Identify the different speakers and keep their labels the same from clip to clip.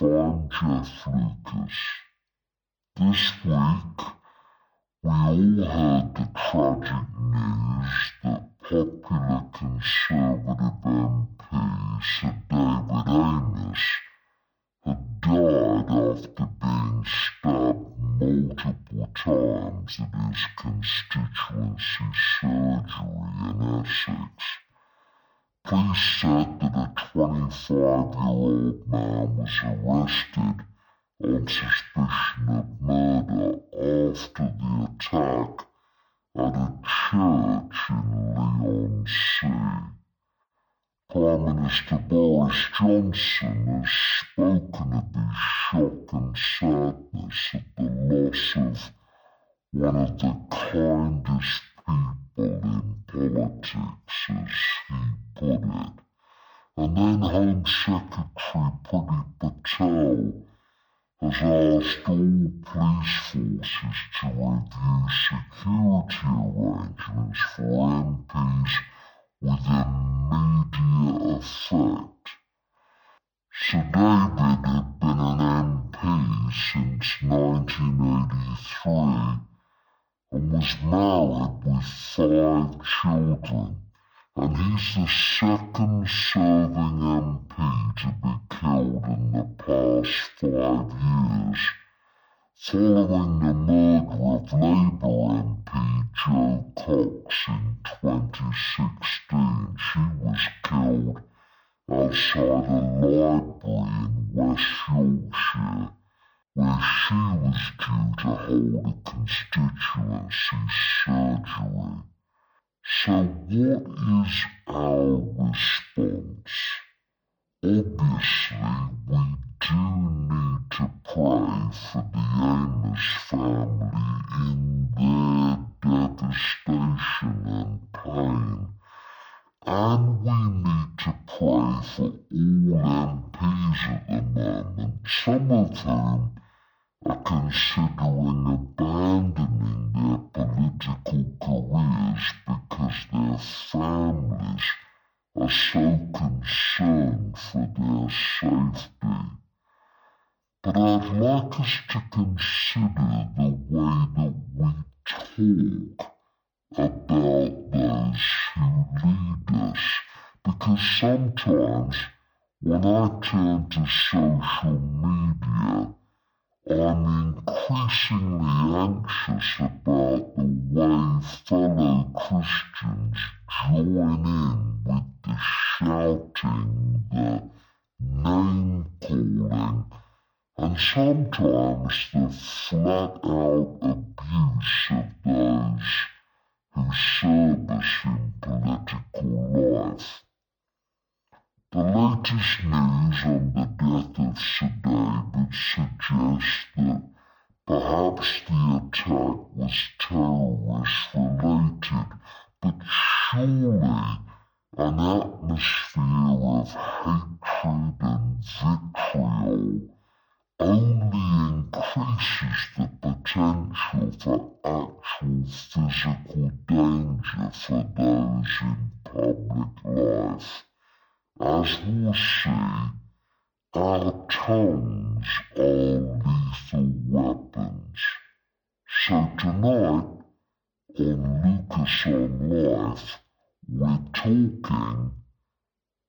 Speaker 1: Life. I'm Lucas. This week, we all heard the tragic news that popular Conservative arrested on suspicion of murder after the attack at a church in Leigh-on-Sea. Prime Minister Boris Johnson has spoken of his shock and sadness at the loss of one of the kindest people in politics, as he put it. And then Home Secretary Priti Patel has asked all police forces to review security arrangements for MPs with immediate effect. Sir David had been an MP since 1983 and was married with five children, and he's the second serving MP to be killed in the past five years. Following the murder of Labour MP Jo Cox in 2016, she was killed outside a library in West Yorkshire where she was due to hold a constituency surgery. So what is our response? Obviously, we do need to pray for the Amess family in their devastation and pain. And we need to pray for all MPs at the moment, some of whom are considering abandoning turn to social media, I'm increasingly anxious about the way fellow Christians join in with the shouting, the name calling, and sometimes the flat out abuse of those who serve us in political life. The latest news on the death of Sir David suggests that perhaps the attack was terrorist related, but surely an atmosphere of hatred and vitriol only increases the potential for actual physical danger for those in public life. As we'll see, our tongues are lethal weapons. So tonight, on Lucas on Life, we're talking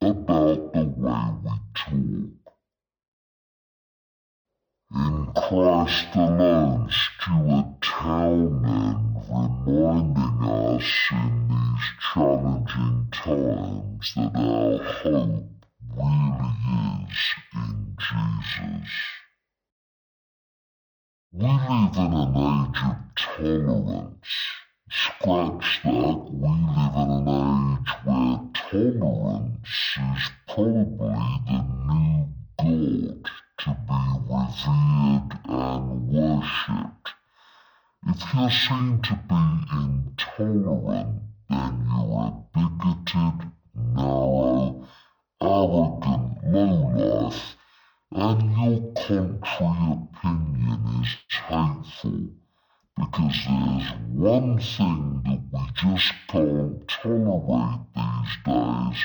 Speaker 1: about the way we talk. In Christ alone, Stuart Townend reminding us in these challenging times in an age of tolerance. Scratch that, we live in an age where tolerance is probably the new God to be revered and worshipped. If you're seen to be intolerant, then you're a bigoted, narrow, arrogant lowlife, and your contrary opinion is hateful, because there's one thing that we just can't tolerate these days,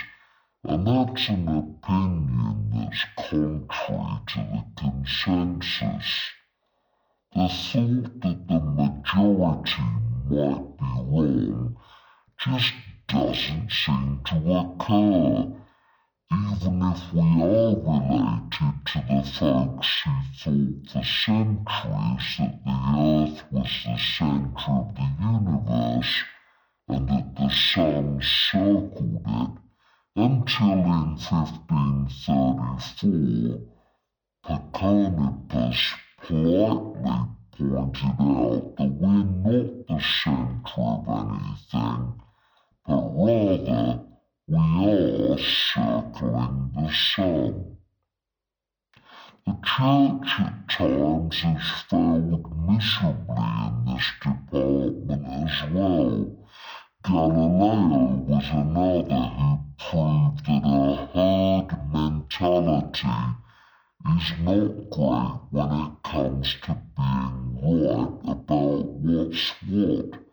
Speaker 1: and that's an opinion that's contrary to the consensus. The thought that the majority might be wrong just doesn't seem to occur, even if we are related to the folks who thought for centuries that the Earth was the centre of the universe and that the sun circled it until in 1534 Copernicus politely pointed out that we're not the centre of anything, but rather we are circling the sun. The church at times has failed miserably in this department as well. Galileo was another who proved that a herd mentality is not great when it comes to being right about what's what,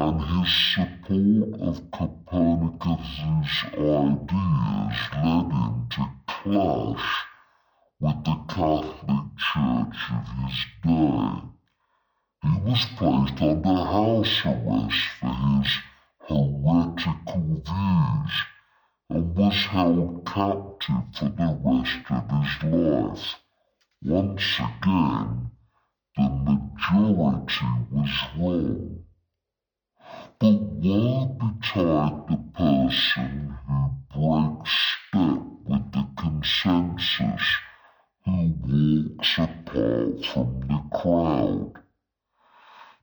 Speaker 1: and his support of Copernicus's ideas led him to clash with the Catholic Church of his day. He was placed under house arrest for his heretical views and was held captive for the rest of his life. Once again, the majority was wrong. But why betide the person who breaks step with the consensus, who walks apart from the crowd?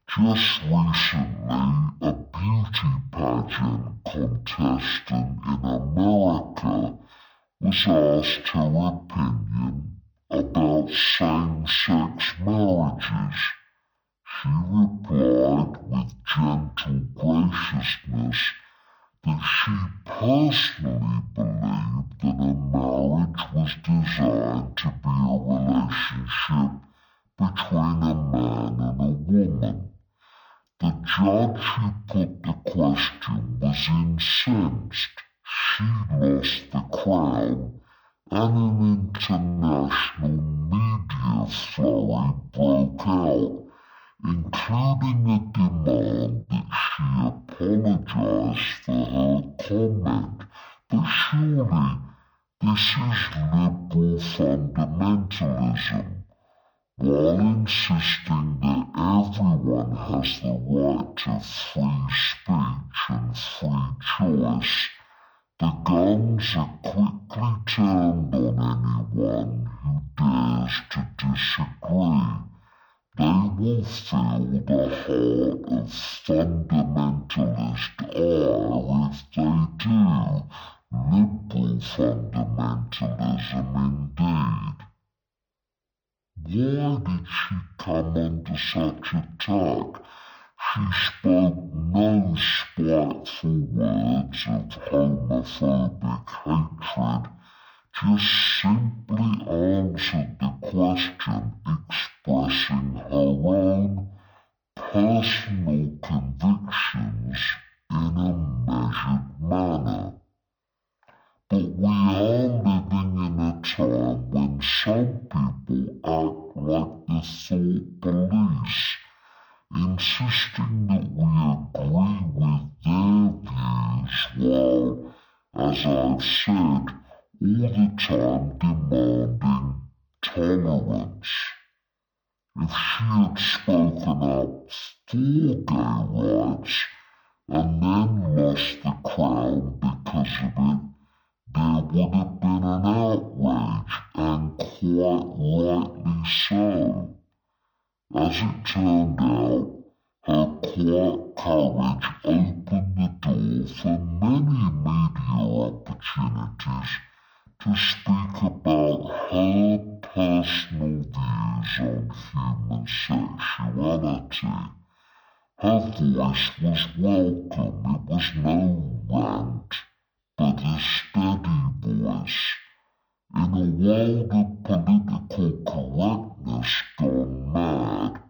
Speaker 1: Just recently, a beauty pageant contestant in America was asked her opinion about same sex marriages. Personally believed that a marriage was designed to be a relationship between a man and a woman. The judge who put the question was incensed. She lost the crown, and an international media flurry broke out, including a demand that she apologize for her comment. But surely this is liberal fundamentalism while insisting that everyone has the right to free speech and free choice, the guns are quickly turned on anyone who dares to disagree. They will feel the heart of fundamentalist ire if they do. Liberal fundamentalism indeed. Why did she come under such attack? She spoke no spiteful words of homophobic hatred, just simply answered the question expressing her own personal convictions in a measured manner. But we are living in a time when some people act like the thought police, insisting that we agree with their views while, as I've said, all the time demanding tolerance. If she had spoken up for gay rights and then lost the crown because of it, there would have been an outrage, and quite rightly so. As it turned out, her quiet courage opened the door for many media opportunities to speak about her personal views on human sexuality. Her voice was welcome, it was no rant but a steady voice. In a world of political correctness gone mad,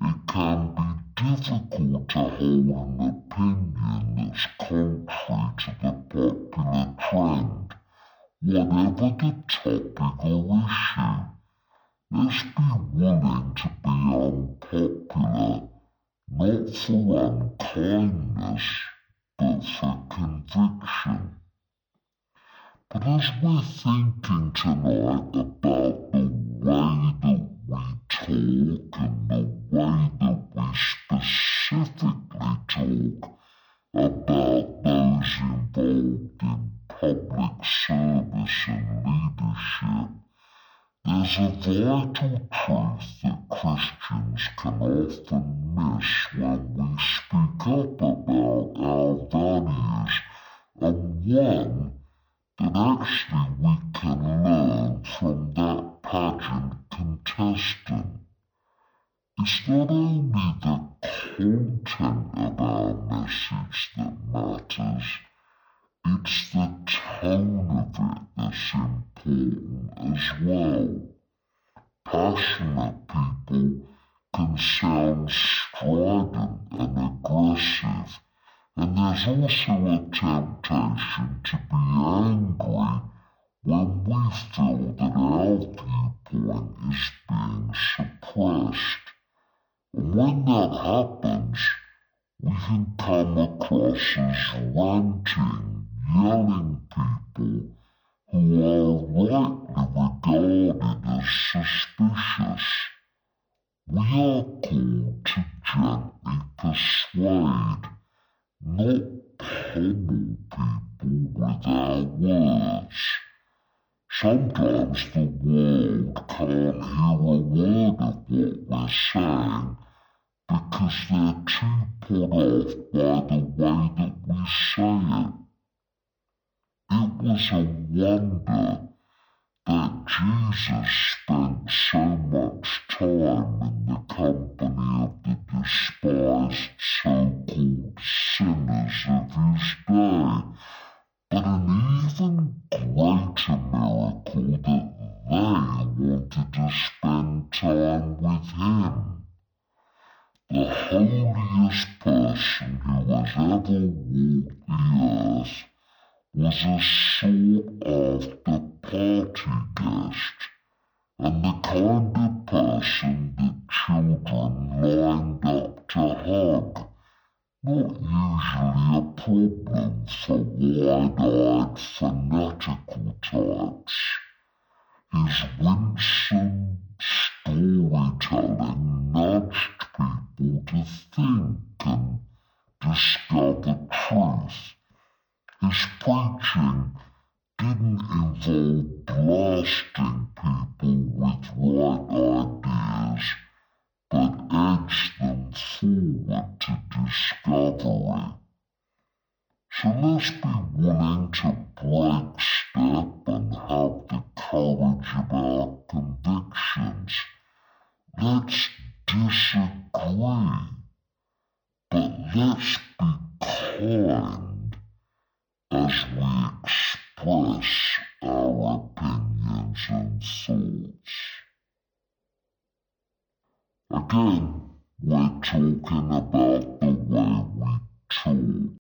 Speaker 1: it can be difficult to hold an opinion that's contrary to the popular trend. Whatever the topic or issue. Let's be willing to be unpopular, not for unkindness, but for conviction. But as we're thinking tonight about one that actually we can learn from that pageant contestant. It's not only the content of our message that matters, it's the tone of it that's important as well. Passionate people can sound strident and aggressive, and there's also a temptation to be angry when we feel that our viewpoint is being suppressed. And when that happens, we can come across as ranting, yelling people who are rightly regarded as suspicious. We are because they're put off by the way that we say it. It was a wonder that Jesus spent so much time in the company of the despised so-called sinners of his day, but an even greater miracle that they wanted to spend time with him. The holiest person who has ever walked the earth was a sought-after party guest, and the kind of person that children lined up to hug, not usually a problem for wide-eyed fanatical types. His winsome